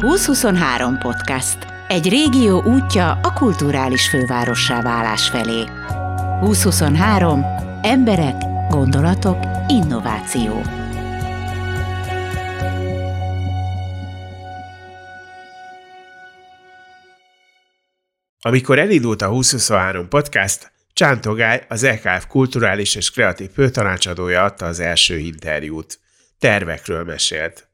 2023 podcast. Egy régió útja a kulturális fővárossá válás felé. 2023. Emberek, gondolatok, innováció. Amikor elindult a 2023 podcast, Csántogály, az EKF kulturális és kreatív főtanácsadója adta az első interjút. Tervekről mesélt.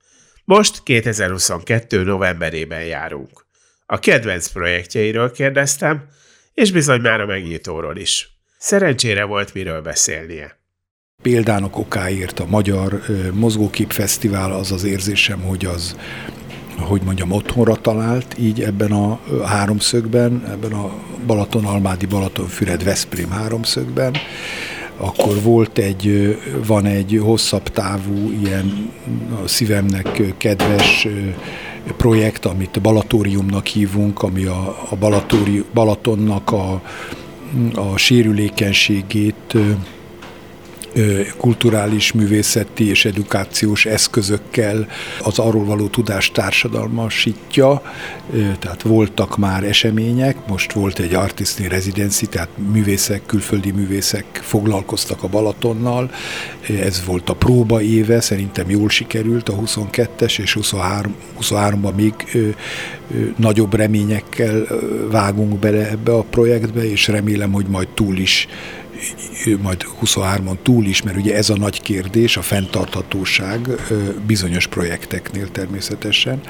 Most 2022. novemberében járunk. A kedvenc projektjeiről kérdeztem, és bizony már a megnyitóról is. Szerencsére volt miről beszélnie. Példának okáért a Magyar Mozgókép Fesztivál az az érzésem, hogy az hogy mondjam, otthonra talált, így ebben a háromszögben, ebben a Balaton-Almádi, Balaton-Füred, Veszprém háromszögben. Akkor volt egy, van egy hosszabb távú, ilyen a szívemnek kedves projekt, amit Balatóriumnak hívunk, ami a, a Balatóri, Balatonnak a, a sérülékenységét kulturális, művészeti és edukációs eszközökkel az arról való tudást társadalmasítja, tehát voltak már események, most volt egy artisti residency, tehát művészek, külföldi művészek foglalkoztak a Balatonnal, ez volt a próba éve, szerintem jól sikerült a 22-es, és 23, 23-ban még nagyobb reményekkel vágunk bele ebbe a projektbe, és remélem, hogy majd túl is majd 23-on túl is, mert ugye ez a nagy kérdés, a fenntarthatóság bizonyos projekteknél természetesen.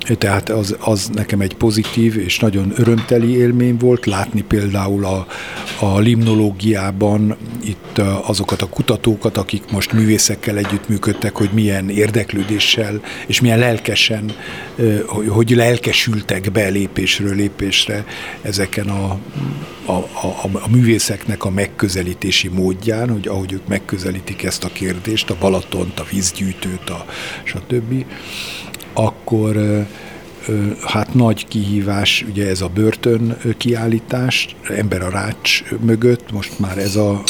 Tehát az, az nekem egy pozitív és nagyon örömteli élmény volt látni például a, a limnológiában itt azokat a kutatókat, akik most művészekkel együttműködtek, hogy milyen érdeklődéssel és milyen lelkesen, hogy lelkesültek be lépésről lépésre ezeken a, a, a, a művészeknek a megközelítési módján, hogy ahogy ők megközelítik ezt a kérdést, a Balatont, a vízgyűjtőt, a stb akkor hát nagy kihívás ugye ez a börtön kiállítás, ember a rács mögött, most már ez a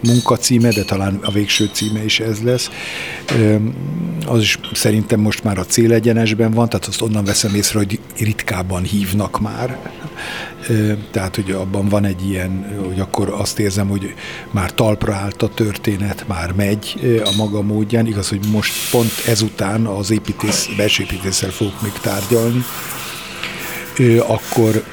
munkacíme, de talán a végső címe is ez lesz. Az is szerintem most már a célegyenesben van, tehát azt onnan veszem észre, hogy ritkában hívnak már. Tehát, hogy abban van egy ilyen, hogy akkor azt érzem, hogy már talpra állt a történet, már megy a maga módján. Igaz, hogy most pont ezután az építész, belső építéssel fogok még tárgyalni, akkor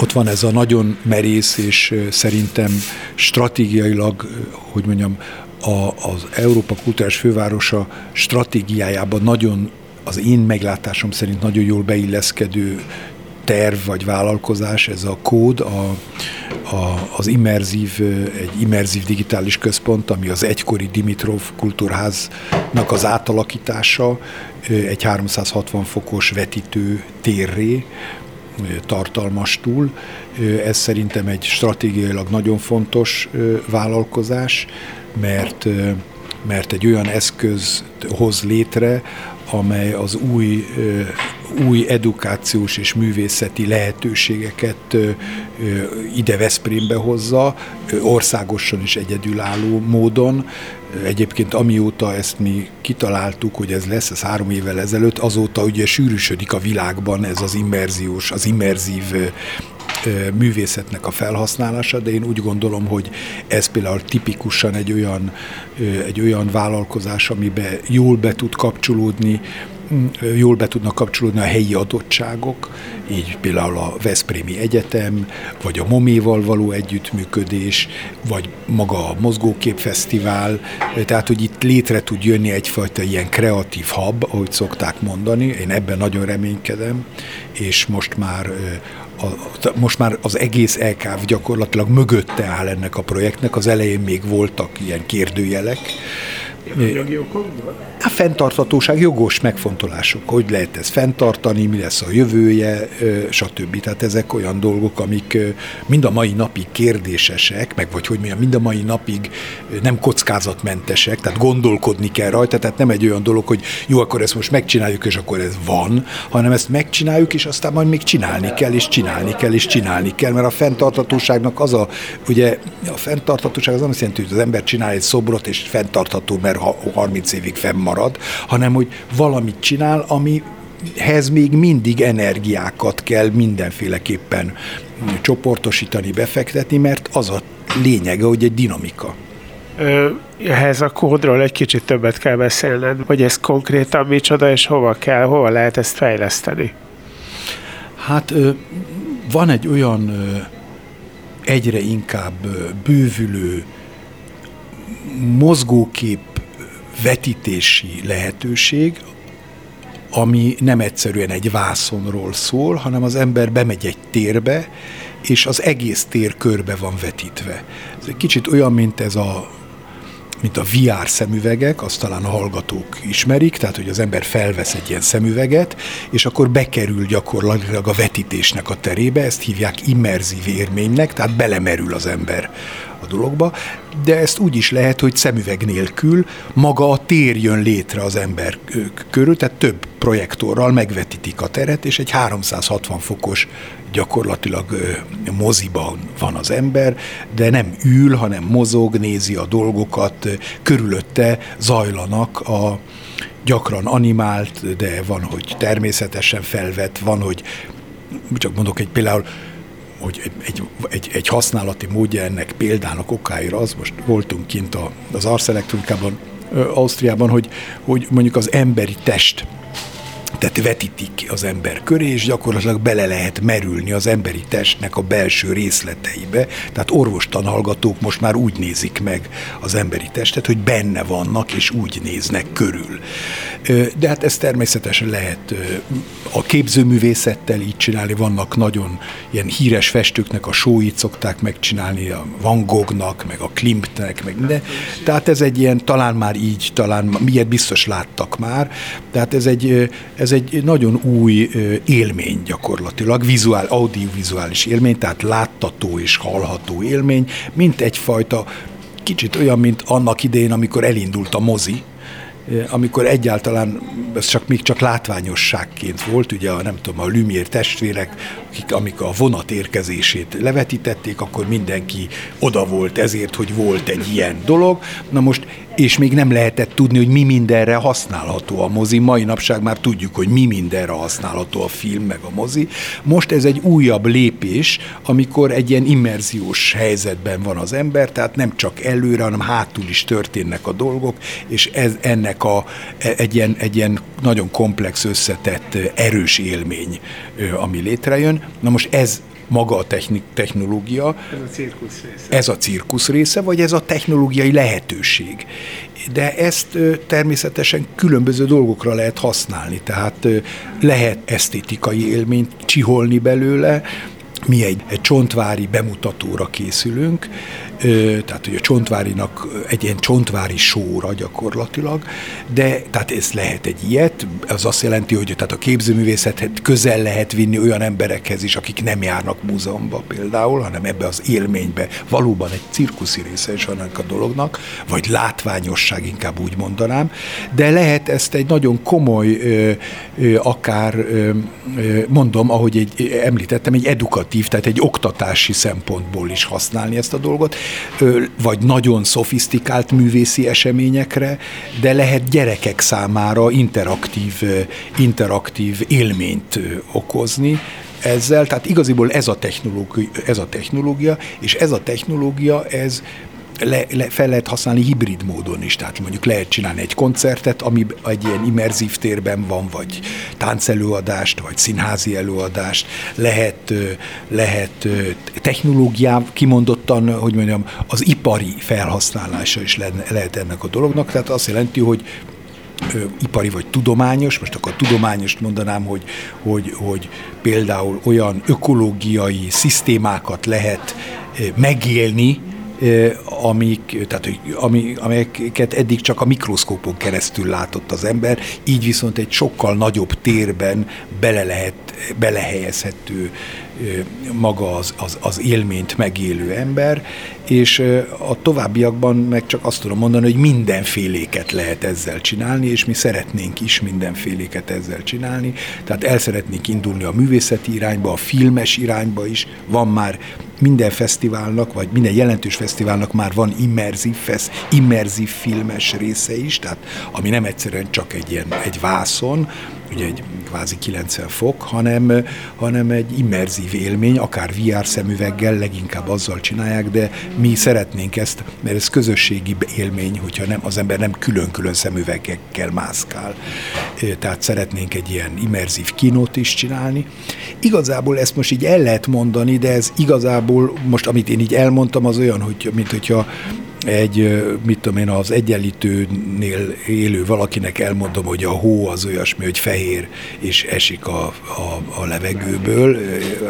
ott van ez a nagyon merész és szerintem stratégiailag, hogy mondjam, a, az Európa Kultúrás Fővárosa stratégiájában nagyon, az én meglátásom szerint nagyon jól beilleszkedő terv vagy vállalkozás, ez a kód, a, a, az immerzív, egy immerzív digitális központ, ami az egykori Dimitrov kultúrháznak az átalakítása, egy 360 fokos vetítő térré, tartalmas túl. Ez szerintem egy stratégiailag nagyon fontos vállalkozás, mert, mert egy olyan eszköz hoz létre, amely az új, új edukációs és művészeti lehetőségeket ide Veszprémbe hozza, országosan is egyedülálló módon. Egyébként amióta ezt mi kitaláltuk, hogy ez lesz, ez három évvel ezelőtt, azóta ugye sűrűsödik a világban ez az immerziós, az immerzív művészetnek a felhasználása, de én úgy gondolom, hogy ez például tipikusan egy olyan, egy olyan vállalkozás, amiben jól be tud kapcsolódni jól be tudnak kapcsolódni a helyi adottságok, így például a Veszprémi Egyetem, vagy a Moméval való együttműködés, vagy maga a Mozgóképfesztivál, tehát hogy itt létre tud jönni egyfajta ilyen kreatív hub, ahogy szokták mondani, én ebben nagyon reménykedem, és most már a, most már az egész LKV gyakorlatilag mögötte áll ennek a projektnek, az elején még voltak ilyen kérdőjelek, Jogi okokból? A fenntarthatóság jogos megfontolások, hogy lehet ez fenntartani, mi lesz a jövője, stb. Tehát ezek olyan dolgok, amik mind a mai napig kérdésesek, meg vagy hogy milyen, mind a mai napig nem kockázatmentesek, tehát gondolkodni kell rajta, tehát nem egy olyan dolog, hogy jó, akkor ezt most megcsináljuk, és akkor ez van, hanem ezt megcsináljuk, és aztán majd még csinálni kell, és csinálni kell, és csinálni kell, mert a fenntarthatóságnak az a, ugye a fenntarthatóság az nem azt jelenti, hogy az ember csinál egy szobrot, és fenntartható, mert 30 évig fennmarad, hanem hogy valamit csinál, ami hez még mindig energiákat kell mindenféleképpen csoportosítani, befektetni, mert az a lényege, hogy egy dinamika. Ehhez a kódról egy kicsit többet kell beszélned, hogy ez konkrétan micsoda, és hova kell, hova lehet ezt fejleszteni? Hát van egy olyan egyre inkább bővülő mozgókép vetítési lehetőség, ami nem egyszerűen egy vászonról szól, hanem az ember bemegy egy térbe, és az egész tér körbe van vetítve. Ez egy kicsit olyan, mint ez a mint a VR szemüvegek, azt talán a hallgatók ismerik, tehát hogy az ember felvesz egy ilyen szemüveget, és akkor bekerül gyakorlatilag a vetítésnek a terébe, ezt hívják immerzív érménynek, tehát belemerül az ember a dologba, de ezt úgy is lehet, hogy szemüveg nélkül maga a tér jön létre az ember körül, tehát több projektorral megvetítik a teret, és egy 360 fokos gyakorlatilag moziban van az ember, de nem ül, hanem mozog, nézi a dolgokat, körülötte zajlanak a gyakran animált, de van, hogy természetesen felvett, van, hogy csak mondok egy például hogy egy, egy, egy, használati módja ennek példának okáira az, most voltunk kint a, az Ars Electronicában, Ausztriában, hogy, hogy mondjuk az emberi test tehát vetítik az ember köré, és gyakorlatilag bele lehet merülni az emberi testnek a belső részleteibe. Tehát orvostan hallgatók most már úgy nézik meg az emberi testet, hogy benne vannak, és úgy néznek körül. De hát ez természetesen lehet a képzőművészettel így csinálni, vannak nagyon ilyen híres festőknek a sóit szokták megcsinálni, a Van Goghnak, meg a Klimtnek, meg minden. Tehát ez egy ilyen, talán már így, talán miért biztos láttak már, tehát ez egy, ez egy nagyon új élmény gyakorlatilag, vizuál, audiovizuális élmény, tehát láttató és hallható élmény, mint egyfajta kicsit olyan, mint annak idején, amikor elindult a mozi, amikor egyáltalán ez csak még csak látványosságként volt, ugye a, nem tudom, a Lumière testvérek, akik amikor a vonat érkezését levetítették, akkor mindenki oda volt ezért, hogy volt egy ilyen dolog. Na most és még nem lehetett tudni, hogy mi mindenre használható a mozi. Mai napság már tudjuk, hogy mi mindenre használható a film, meg a mozi. Most ez egy újabb lépés, amikor egy ilyen immerziós helyzetben van az ember, tehát nem csak előre, hanem hátul is történnek a dolgok, és ez ennek a, egy, ilyen, egy ilyen nagyon komplex, összetett, erős élmény, ami létrejön. Na most ez maga a technik, technológia. Ez a cirkusz része. Ez a cirkusz része, vagy ez a technológiai lehetőség. De ezt természetesen különböző dolgokra lehet használni, tehát lehet esztétikai élményt csiholni belőle, mi egy, egy csontvári bemutatóra készülünk, tehát hogy a csontvárinak egy ilyen csontvári sóra gyakorlatilag, de tehát ez lehet egy ilyet, az azt jelenti, hogy tehát a képzőművészetet közel lehet vinni olyan emberekhez is, akik nem járnak múzeumba például, hanem ebbe az élménybe. Valóban egy cirkuszi része is annak a dolognak, vagy látványosság inkább úgy mondanám, de lehet ezt egy nagyon komoly, akár mondom, ahogy egy, említettem, egy edukatív, tehát egy oktatási szempontból is használni ezt a dolgot, vagy nagyon szofisztikált művészi eseményekre, de lehet gyerekek számára interaktív, interaktív élményt okozni, ezzel, tehát igaziból ez a technológia, ez a technológia, és ez a technológia, ez le, le, fel lehet használni hibrid módon is, tehát mondjuk lehet csinálni egy koncertet, ami egy ilyen immerzív térben van, vagy táncelőadást, vagy színházi előadást, lehet, lehet technológiá kimondottan, hogy mondjam, az ipari felhasználása is le, lehet ennek a dolognak, tehát azt jelenti, hogy ipari vagy tudományos, most akkor tudományost mondanám, hogy, hogy, hogy például olyan ökológiai szisztémákat lehet megélni, amik, tehát, ami, amelyeket eddig csak a mikroszkópon keresztül látott az ember, így viszont egy sokkal nagyobb térben bele lehet, belehelyezhető maga az, az, az élményt megélő ember, és a továbbiakban meg csak azt tudom mondani, hogy mindenféléket lehet ezzel csinálni, és mi szeretnénk is mindenféléket ezzel csinálni, tehát el szeretnénk indulni a művészeti irányba, a filmes irányba is, van már minden fesztiválnak, vagy minden jelentős fesztiválnak már van immerzív, fesz, immerzív filmes része is, tehát ami nem egyszerűen csak egy ilyen egy vászon, ugye egy kvázi 90 fok, hanem, hanem egy immerzív élmény, akár VR szemüveggel, leginkább azzal csinálják, de mi szeretnénk ezt, mert ez közösségi élmény, hogyha nem, az ember nem külön-külön szemüvegekkel mászkál. Tehát szeretnénk egy ilyen immerzív kinót is csinálni. Igazából ezt most így el lehet mondani, de ez igazából most, amit én így elmondtam, az olyan, hogy, mint hogyha egy, mit tudom én, az egyenlítőnél élő valakinek elmondom, hogy a hó az olyasmi, hogy fehér, és esik a, a, a levegőből,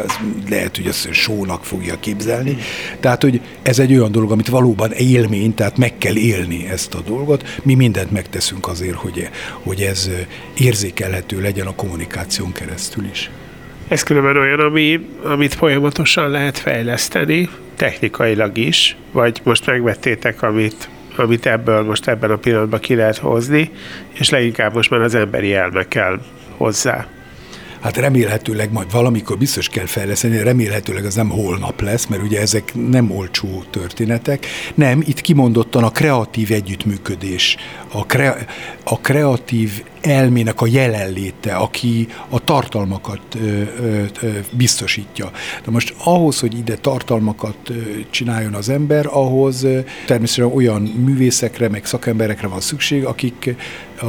az lehet, hogy azt sónak fogja képzelni. Tehát, hogy ez egy olyan dolog, amit valóban élmény, tehát meg kell élni ezt a dolgot. Mi mindent megteszünk azért, hogy, hogy ez érzékelhető legyen a kommunikáción keresztül is. Ez különben olyan, ami, amit folyamatosan lehet fejleszteni, technikailag is, vagy most megvettétek, amit, amit ebből most ebben a pillanatban ki lehet hozni, és leginkább most már az emberi elme kell hozzá. Hát remélhetőleg majd valamikor biztos kell fejleszteni, remélhetőleg az nem holnap lesz, mert ugye ezek nem olcsó történetek. Nem, itt kimondottan a kreatív együttműködés, a, kre, a kreatív elmének a jelenléte, aki a tartalmakat ö, ö, ö, biztosítja. De most ahhoz, hogy ide tartalmakat csináljon az ember, ahhoz természetesen olyan művészekre, meg szakemberekre van szükség, akik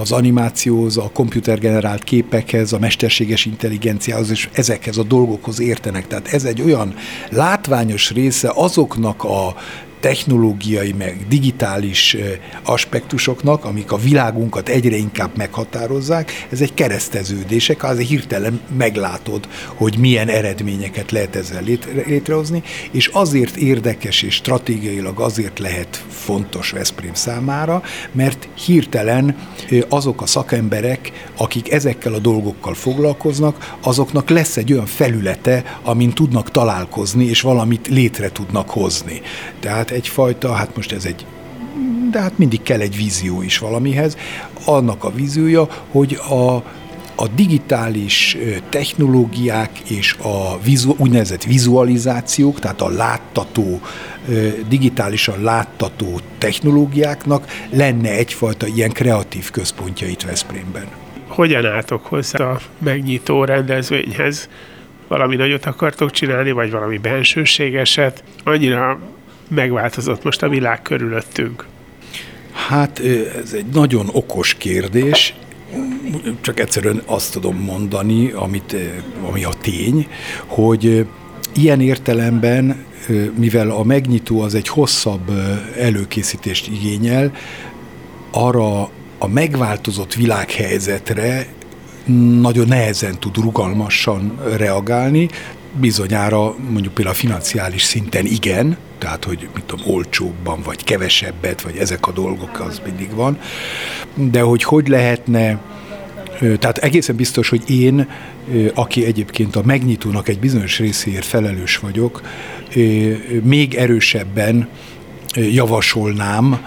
az animációhoz, a komputergenerált képekhez, a mesterséges intelligenciához és ezekhez a dolgokhoz értenek. Tehát ez egy olyan látványos része azoknak a technológiai, meg digitális aspektusoknak, amik a világunkat egyre inkább meghatározzák, ez egy kereszteződések, azért hirtelen meglátod, hogy milyen eredményeket lehet ezzel létrehozni, és azért érdekes és stratégiailag azért lehet fontos Veszprém számára, mert hirtelen azok a szakemberek, akik ezekkel a dolgokkal foglalkoznak, azoknak lesz egy olyan felülete, amin tudnak találkozni, és valamit létre tudnak hozni. Tehát egyfajta, hát most ez egy de hát mindig kell egy vízió is valamihez. Annak a víziója, hogy a, a digitális technológiák és a vizu, úgynevezett vizualizációk, tehát a láttató, digitálisan láttató technológiáknak lenne egyfajta ilyen kreatív központja itt Veszprémben. Hogyan álltok hozzá a megnyitó rendezvényhez? Valami nagyot akartok csinálni, vagy valami bensőségeset? Annyira megváltozott most a világ körülöttünk? Hát ez egy nagyon okos kérdés. Csak egyszerűen azt tudom mondani, amit, ami a tény, hogy ilyen értelemben, mivel a megnyitó az egy hosszabb előkészítést igényel, arra a megváltozott világhelyzetre nagyon nehezen tud rugalmasan reagálni, bizonyára mondjuk például a financiális szinten igen, tehát hogy mit tudom, olcsóbban, vagy kevesebbet, vagy ezek a dolgok, az mindig van. De hogy hogy lehetne tehát egészen biztos, hogy én, aki egyébként a megnyitónak egy bizonyos részéért felelős vagyok, még erősebben javasolnám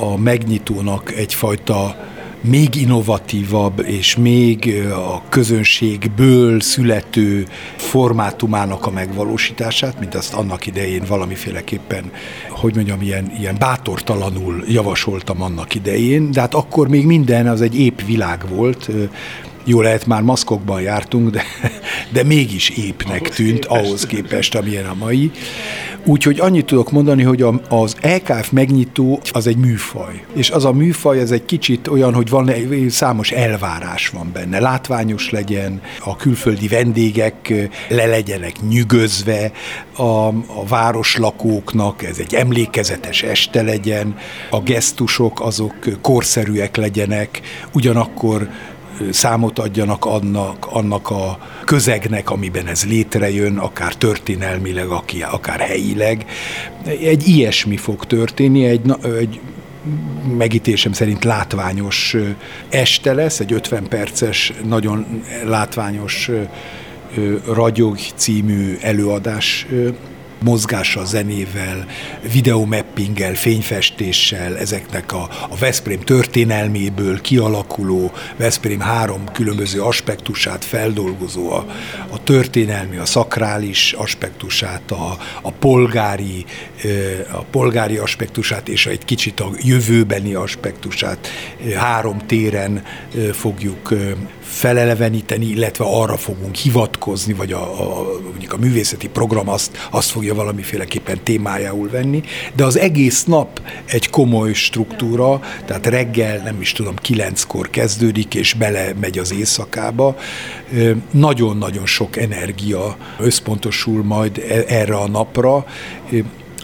a megnyitónak egyfajta még innovatívabb és még a közönségből születő formátumának a megvalósítását, mint azt annak idején valamiféleképpen, hogy mondjam, ilyen, ilyen bátortalanul javasoltam annak idején, de hát akkor még minden az egy épp világ volt, jó lehet már maszkokban jártunk, de, de mégis épnek tűnt ahhoz képest, amilyen a mai. Úgyhogy annyit tudok mondani, hogy az LKF megnyitó az egy műfaj. És az a műfaj, ez egy kicsit olyan, hogy van számos elvárás van benne. Látványos legyen, a külföldi vendégek le legyenek nyűgözve, a, a városlakóknak ez egy emlékezetes este legyen, a gesztusok azok korszerűek legyenek, ugyanakkor számot adjanak annak, annak a közegnek, amiben ez létrejön, akár történelmileg, akár helyileg. Egy ilyesmi fog történni, egy, egy megítésem szerint látványos este lesz, egy 50 perces, nagyon látványos Ragyog című előadás mozgással, zenével, videomappinggel, fényfestéssel, ezeknek a, a Veszprém történelméből kialakuló, Veszprém három különböző aspektusát feldolgozó, a, a történelmi, a szakrális aspektusát, a, a polgári, a polgári aspektusát és egy kicsit a jövőbeni aspektusát. Három téren fogjuk feleleveníteni, illetve arra fogunk hivatkozni, vagy a, a, mondjuk a művészeti program azt, azt fogja valamiféleképpen témájául venni, de az egész nap egy komoly struktúra, tehát reggel, nem is tudom, kilenckor kezdődik, és bele megy az éjszakába. Nagyon-nagyon sok energia összpontosul majd e, erre a napra,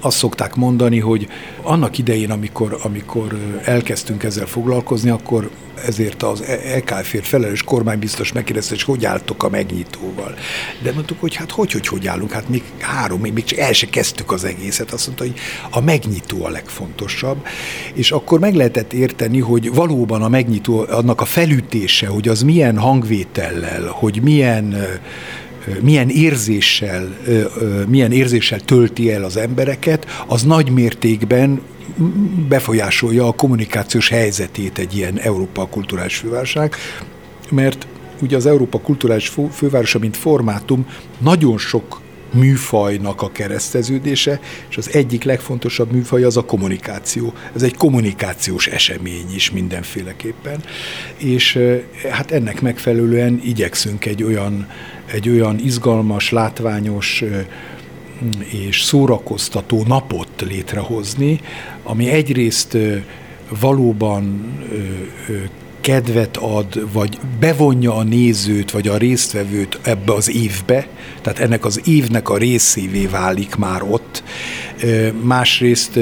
azt szokták mondani, hogy annak idején, amikor, amikor elkezdtünk ezzel foglalkozni, akkor ezért az EKF-ért felelős kormánybiztos megkérdezte, hogy hogy álltok a megnyitóval. De mondtuk, hogy hát hogy, hogy, hogy állunk, hát még három, még csak el se kezdtük az egészet. Azt mondta, hogy a megnyitó a legfontosabb, és akkor meg lehetett érteni, hogy valóban a megnyitó, annak a felütése, hogy az milyen hangvétellel, hogy milyen milyen érzéssel, milyen érzéssel tölti el az embereket, az nagy mértékben befolyásolja a kommunikációs helyzetét egy ilyen Európa kulturális fővárság, mert ugye az Európa kulturális fővárosa, mint formátum, nagyon sok műfajnak a kereszteződése, és az egyik legfontosabb műfaj az a kommunikáció. Ez egy kommunikációs esemény is mindenféleképpen, és hát ennek megfelelően igyekszünk egy olyan, egy olyan izgalmas, látványos és szórakoztató napot létrehozni, ami egyrészt valóban kedvet ad, vagy bevonja a nézőt, vagy a résztvevőt ebbe az évbe, tehát ennek az évnek a részévé válik már ott. Másrészt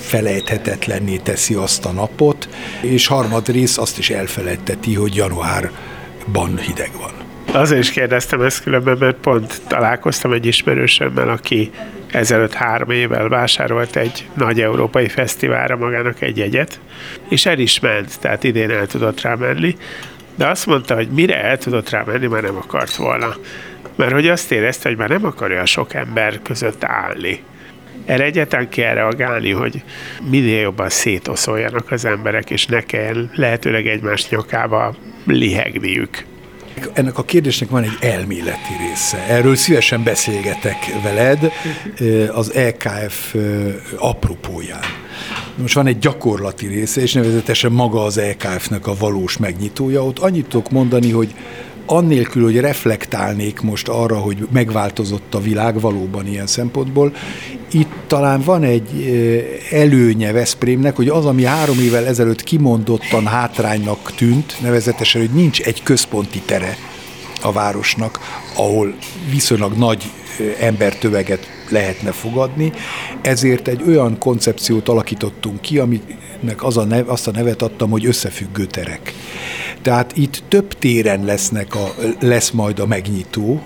felejthetetlenné teszi azt a napot, és harmadrészt azt is elfelejteti, hogy januárban hideg van. Azért is kérdeztem ezt különben, mert pont találkoztam egy ismerősömmel, aki ezelőtt három évvel vásárolt egy nagy európai fesztiválra magának egy jegyet, és el is ment, tehát idén el tudott rá menni, de azt mondta, hogy mire el tudott rá menni, már nem akart volna. Mert hogy azt érezte, hogy már nem akar olyan sok ember között állni. Erre egyetlen kell reagálni, hogy minél jobban szétoszoljanak az emberek, és ne kell lehetőleg egymást nyakába lihegniük. Ennek a kérdésnek van egy elméleti része. Erről szívesen beszélgetek veled az EKF apropóján. Most van egy gyakorlati része, és nevezetesen maga az EKF-nek a valós megnyitója. Ott annyit tudok mondani, hogy annélkül, hogy reflektálnék most arra, hogy megváltozott a világ valóban ilyen szempontból, itt talán van egy előnye Veszprémnek, hogy az, ami három évvel ezelőtt kimondottan hátránynak tűnt, nevezetesen, hogy nincs egy központi tere a városnak, ahol viszonylag nagy embertöveget lehetne fogadni, ezért egy olyan koncepciót alakítottunk ki, aminek az a nev, azt a nevet adtam, hogy összefüggő terek. Tehát itt több téren lesznek a, lesz majd a megnyitó,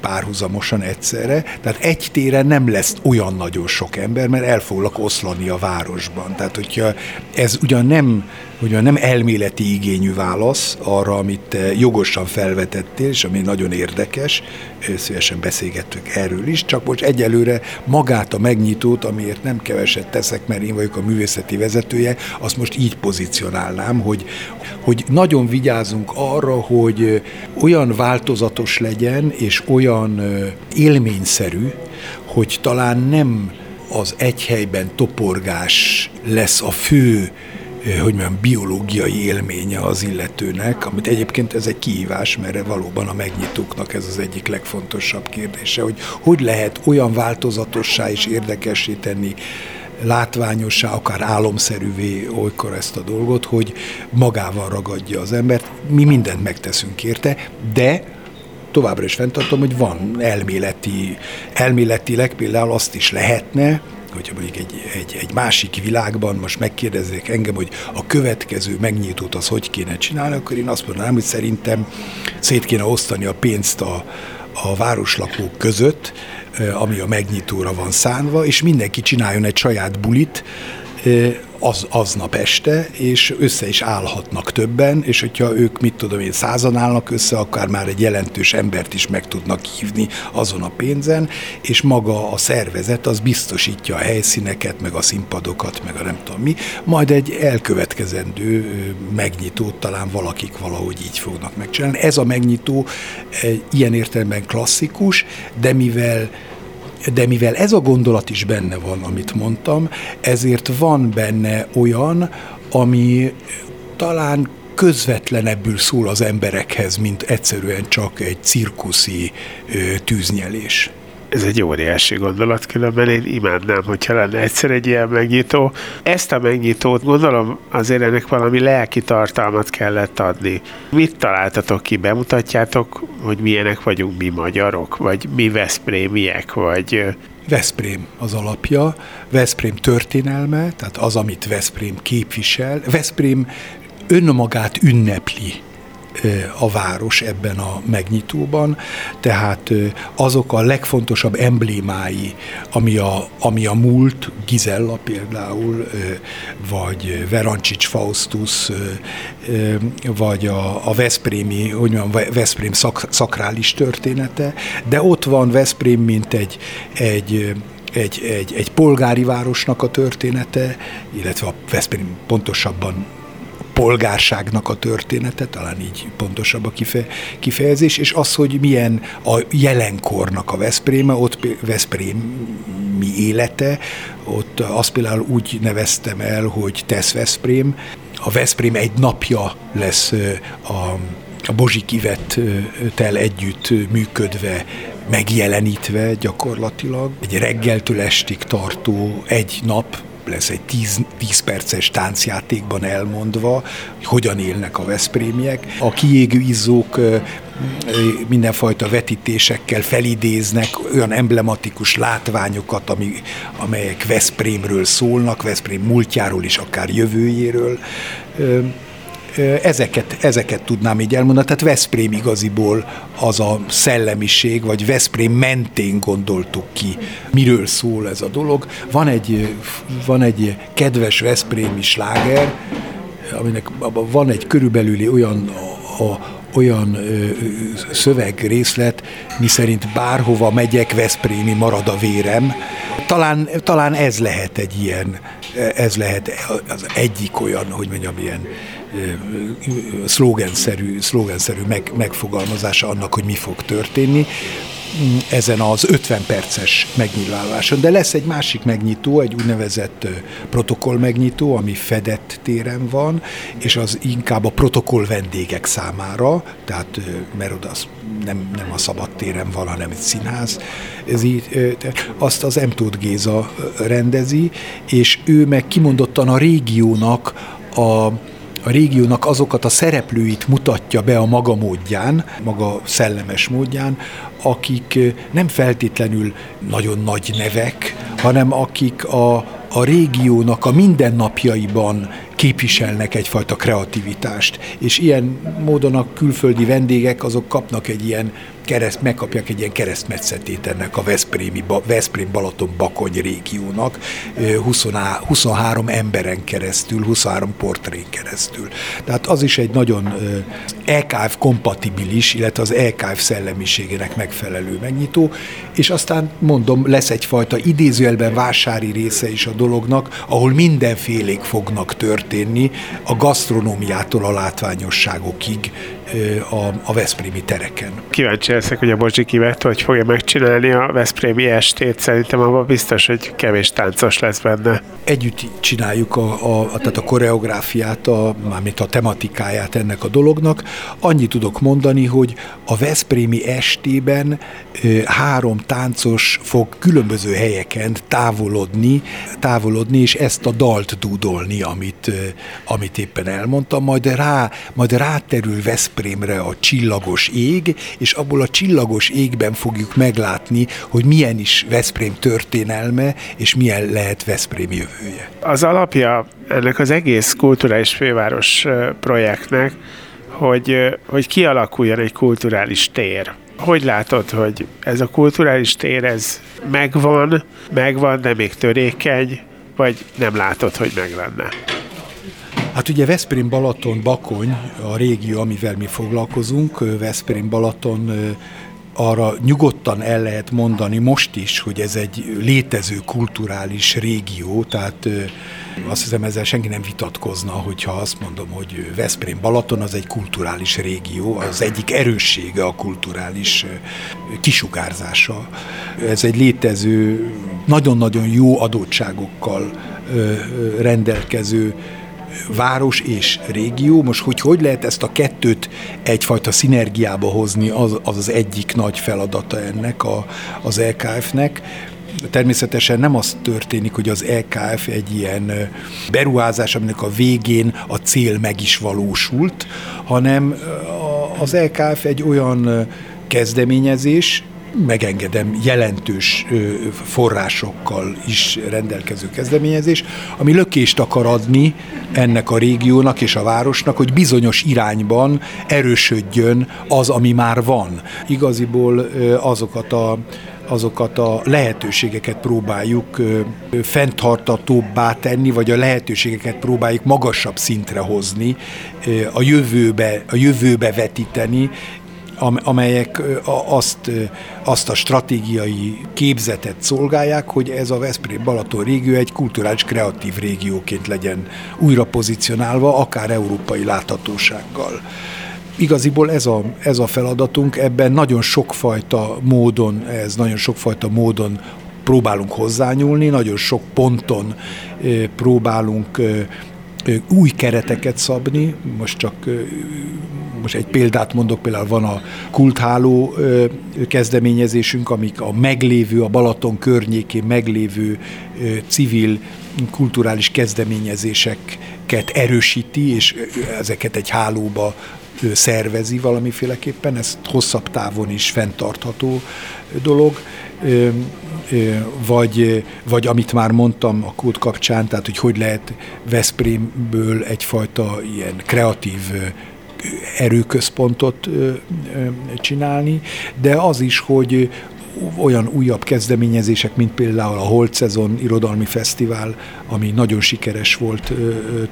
párhuzamosan egyszerre. Tehát egy téren nem lesz olyan nagyon sok ember, mert el foglak oszlani a városban. Tehát, hogyha ez ugyan nem, ugyan nem elméleti igényű válasz arra, amit jogosan felvetettél, és ami nagyon érdekes, szívesen beszélgettük erről is, csak most egyelőre magát a megnyitót, amiért nem keveset teszek, mert én vagyok a művészeti vezetője, azt most így pozícionálnám, hogy, hogy nagyon vigyázunk arra, hogy olyan változatos legyen, és olyan élményszerű, hogy talán nem az egy helyben toporgás lesz a fő hogy mondjam, biológiai élménye az illetőnek, amit egyébként ez egy kihívás, mert valóban a megnyitóknak ez az egyik legfontosabb kérdése, hogy hogy lehet olyan változatossá és érdekessé tenni látványossá, akár álomszerűvé olykor ezt a dolgot, hogy magával ragadja az embert. Mi mindent megteszünk érte, de továbbra is fenntartom, hogy van elméleti, elméletileg például azt is lehetne, hogyha mondjuk egy, egy, egy másik világban most megkérdezzék engem, hogy a következő megnyitót az hogy kéne csinálni, akkor én azt mondanám, hogy szerintem szét kéne osztani a pénzt a, a városlakók között, ami a megnyitóra van szánva, és mindenki csináljon egy saját bulit, az, aznap este, és össze is állhatnak többen, és hogyha ők, mit tudom én, százan állnak össze, akár már egy jelentős embert is meg tudnak hívni azon a pénzen, és maga a szervezet az biztosítja a helyszíneket, meg a színpadokat, meg a nem tudom mi, majd egy elkövetkezendő megnyitót talán valakik valahogy így fognak megcsinálni. Ez a megnyitó ilyen értelemben klasszikus, de mivel de mivel ez a gondolat is benne van, amit mondtam, ezért van benne olyan, ami talán közvetlenebbül szól az emberekhez, mint egyszerűen csak egy cirkuszi tűznyelés. Ez egy óriási gondolat, különben én imádnám, hogyha lenne egyszer egy ilyen megnyitó. Ezt a megnyitót gondolom azért ennek valami lelki tartalmat kellett adni. Mit találtatok ki? Bemutatjátok, hogy milyenek vagyunk mi magyarok, vagy mi veszprémiek, vagy Veszprém az alapja, Veszprém történelme, tehát az, amit Veszprém képvisel. Veszprém önmagát ünnepli a város ebben a megnyitóban, tehát azok a legfontosabb emblémái, ami a, ami a múlt, Gizella például, vagy Verancsics Faustus, vagy a, a Veszprémi, hogy mondjam, Veszprém szak, szakrális története, de ott van Veszprém, mint egy, egy egy, egy, egy polgári városnak a története, illetve a Veszprém pontosabban polgárságnak a története, talán így pontosabb a kife, kifejezés, és az, hogy milyen a jelenkornak a Veszpréme, ott Veszprémi élete, ott azt például úgy neveztem el, hogy Tesz Veszprém, a Veszprém egy napja lesz a a Bozsik Ivettel együtt működve, megjelenítve gyakorlatilag. Egy reggeltől estig tartó egy nap lesz egy 10, 10 perces táncjátékban elmondva, hogy hogyan élnek a veszprémiek. A kiégő izzók mindenfajta vetítésekkel felidéznek olyan emblematikus látványokat, ami, amelyek Veszprémről szólnak, Veszprém múltjáról és akár jövőjéről ezeket, ezeket tudnám így elmondani. Tehát Veszprém igaziból az a szellemiség, vagy Veszprém mentén gondoltuk ki, miről szól ez a dolog. Van egy, van egy kedves Veszprémi sláger, aminek van egy körülbelüli olyan a, olyan ö, szövegrészlet, miszerint bárhova megyek, Veszprémi marad a vérem. Talán, talán ez lehet egy ilyen, ez lehet az egyik olyan, hogy mondjam, ilyen szlogenszerű, szlogenszerű meg, megfogalmazása annak, hogy mi fog történni ezen az 50 perces megnyilvánuláson. De lesz egy másik megnyitó, egy úgynevezett protokoll megnyitó, ami fedett téren van, és az inkább a protokoll vendégek számára, tehát mert oda az nem, nem a szabad téren van, hanem egy színház. Ez így, azt az M. Géza rendezi, és ő meg kimondottan a régiónak a a régiónak azokat a szereplőit mutatja be a maga módján, maga szellemes módján, akik nem feltétlenül nagyon nagy nevek, hanem akik a, a régiónak a mindennapjaiban képviselnek egyfajta kreativitást, és ilyen módon a külföldi vendégek azok kapnak egy ilyen kereszt, megkapják egy ilyen keresztmetszetét ennek a Veszprémi, Veszprém-Balaton Bakony régiónak 20, 23 emberen keresztül, 23 portrén keresztül. Tehát az is egy nagyon EKF kompatibilis, illetve az EKF szellemiségének megfelelő megnyitó, és aztán mondom, lesz egyfajta idézőjelben vásári része is a dolognak, ahol mindenfélék fognak történni, a gasztronómiától a látványosságokig a, a Veszprémi tereken. Kíváncsi leszek, hogy a Bozsi kivett, hogy fogja megcsinálni a Veszprémi estét. Szerintem abban biztos, hogy kevés táncos lesz benne. Együtt csináljuk a, a, tehát a koreográfiát, a, mármint a tematikáját ennek a dolognak. Annyit tudok mondani, hogy a Veszprémi estében három táncos fog különböző helyeken távolodni, távolodni, és ezt a dalt dúdolni, amit, amit éppen elmondtam, majd rá, majd ráterül Veszprémre a csillagos ég, és abból a csillagos égben fogjuk meglátni, hogy milyen is Veszprém történelme, és milyen lehet Veszprém jövője. Az alapja ennek az egész kulturális főváros projektnek, hogy, hogy kialakuljon egy kulturális tér hogy látod, hogy ez a kulturális tér, ez megvan, megvan, de még törékeny, vagy nem látod, hogy meg lenne? Hát ugye Veszprém Balaton Bakony a régió, amivel mi foglalkozunk, Veszprém Balaton arra nyugodtan el lehet mondani most is, hogy ez egy létező kulturális régió, tehát azt hiszem ezzel senki nem vitatkozna, hogyha azt mondom, hogy Veszprém Balaton az egy kulturális régió, az egyik erőssége a kulturális kisugárzása. Ez egy létező, nagyon-nagyon jó adottságokkal rendelkező város és régió. Most, hogy hogy lehet ezt a kettőt egyfajta szinergiába hozni, az az, az egyik nagy feladata ennek a, az LKF-nek. Természetesen nem az történik, hogy az EKF egy ilyen beruházás, aminek a végén a cél meg is valósult, hanem az EKF egy olyan kezdeményezés, megengedem, jelentős forrásokkal is rendelkező kezdeményezés, ami lökést akar adni ennek a régiónak és a városnak, hogy bizonyos irányban erősödjön az, ami már van. Igaziból azokat a azokat a lehetőségeket próbáljuk fenntartatóbbá tenni, vagy a lehetőségeket próbáljuk magasabb szintre hozni, a jövőbe, a jövőbe vetíteni, amelyek azt, azt a stratégiai képzetet szolgálják, hogy ez a Veszprém-Balaton régió egy kulturális kreatív régióként legyen újra pozícionálva, akár európai láthatósággal. Igaziból ez a, ez a feladatunk, ebben nagyon sokfajta módon, ez nagyon sokfajta módon próbálunk hozzányúlni, nagyon sok ponton próbálunk új kereteket szabni, most csak most egy példát mondok, például van a kultháló kezdeményezésünk, amik a meglévő, a Balaton környékén meglévő civil kulturális kezdeményezéseket erősíti, és ezeket egy hálóba szervezi valamiféleképpen, ez hosszabb távon is fenntartható dolog. Vagy, vagy amit már mondtam a kód kapcsán, tehát hogy hogy lehet Veszprémből egyfajta ilyen kreatív erőközpontot csinálni, de az is, hogy olyan újabb kezdeményezések, mint például a Holt Szezon Irodalmi Fesztivál, ami nagyon sikeres volt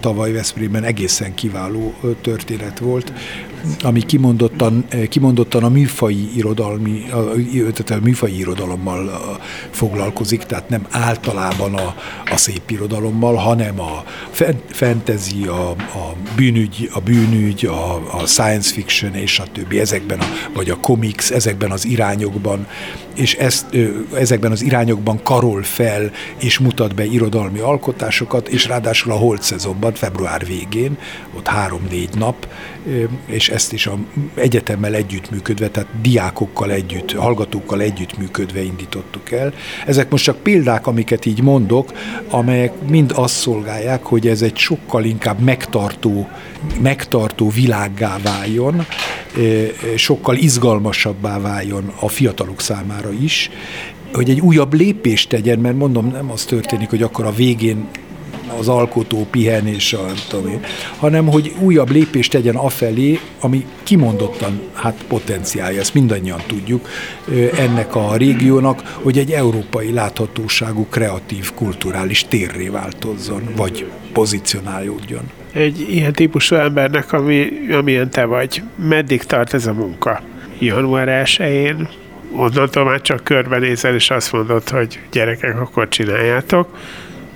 tavaly Veszprémben, egészen kiváló történet volt, ami kimondottan, kimondottan a műfai irodalmi, tehát a műfai irodalommal foglalkozik, tehát nem általában a, a szép irodalommal, hanem a fantasy, a, a bűnügy, a bűnügy, a, a science fiction és a többi, ezekben a, vagy a comics, ezekben az irányokban. És ezt, ezekben az irányokban karol fel és mutat be irodalmi alkotásokat, és ráadásul a holt szezonban, február végén, ott három-négy nap, és ezt is a egyetemmel együttműködve, tehát diákokkal együtt, hallgatókkal együttműködve indítottuk el. Ezek most csak példák, amiket így mondok, amelyek mind azt szolgálják, hogy ez egy sokkal inkább megtartó, megtartó világgá váljon, sokkal izgalmasabbá váljon a fiatalok számára is, hogy egy újabb lépést tegyen, mert mondom, nem az történik, hogy akkor a végén az alkotó pihen és a, tudom én, hanem hogy újabb lépést tegyen afelé, ami kimondottan hát potenciálja, ezt mindannyian tudjuk ennek a régiónak, hogy egy európai láthatóságú, kreatív, kulturális térré változzon, vagy pozícionálódjon egy ilyen típusú embernek, ami, amilyen te vagy. Meddig tart ez a munka? Január 1-én onnantól már csak körbenézel, és azt mondod, hogy gyerekek, akkor csináljátok,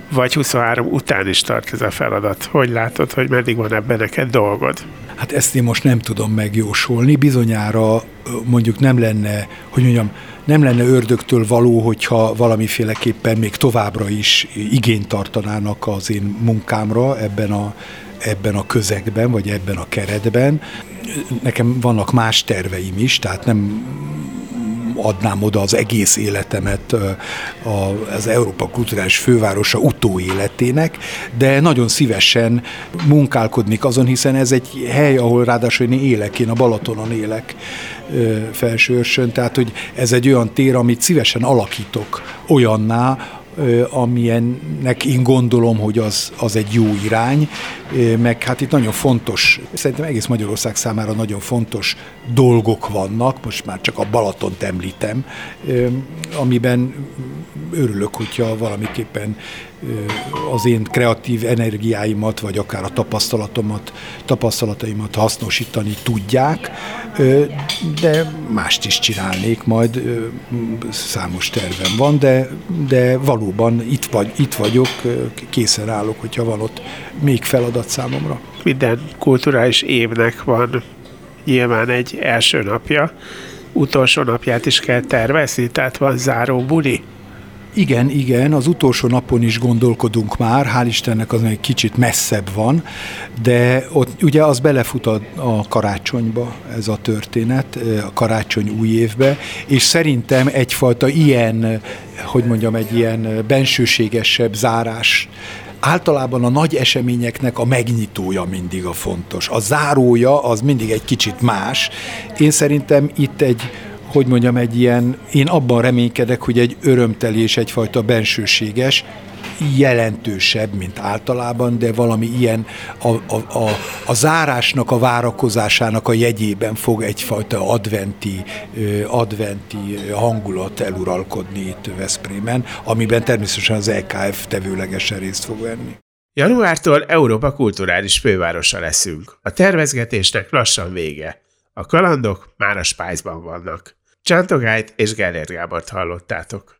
vagy 23 után is tart ez a feladat? Hogy látod, hogy meddig van ebben neked dolgod? Hát ezt én most nem tudom megjósolni. Bizonyára mondjuk nem lenne, hogy mondjam, nem lenne ördögtől való, hogyha valamiféleképpen még továbbra is igényt tartanának az én munkámra ebben a ebben a közegben, vagy ebben a keretben. Nekem vannak más terveim is, tehát nem adnám oda az egész életemet az Európa Kulturális Fővárosa utóéletének, de nagyon szívesen munkálkodnék azon, hiszen ez egy hely, ahol ráadásul én élek, én a Balatonon élek felsőrsön, tehát hogy ez egy olyan tér, amit szívesen alakítok olyanná, amilyennek én gondolom, hogy az, az egy jó irány, meg hát itt nagyon fontos, szerintem egész Magyarország számára nagyon fontos dolgok vannak, most már csak a Balatont említem, amiben örülök, hogyha valamiképpen az én kreatív energiáimat, vagy akár a tapasztalatomat, tapasztalataimat hasznosítani tudják, de mást is csinálnék majd, számos tervem van, de, de valóban itt, vagy, itt vagyok, készen állok, hogyha van ott még feladat számomra. Minden kulturális évnek van nyilván egy első napja, utolsó napját is kell tervezni, tehát van záró buli. Igen, igen, az utolsó napon is gondolkodunk már, hál' Istennek az egy kicsit messzebb van, de ott ugye az belefut a, a karácsonyba ez a történet, a karácsony új évbe, és szerintem egyfajta ilyen, hogy mondjam, egy ilyen bensőségesebb zárás általában a nagy eseményeknek a megnyitója mindig a fontos. A zárója az mindig egy kicsit más. Én szerintem itt egy hogy mondjam, egy ilyen, én abban reménykedek, hogy egy örömteli és egyfajta bensőséges, jelentősebb, mint általában, de valami ilyen a, a, a, a zárásnak, a várakozásának a jegyében fog egyfajta adventi, adventi hangulat eluralkodni itt Veszprémen, amiben természetesen az EKF tevőlegesen részt fog venni. Januártól Európa kulturális fővárosa leszünk. A tervezgetésnek lassan vége. A kalandok már a Spájzban vannak. Csántogájt és Gellért Gábort hallottátok.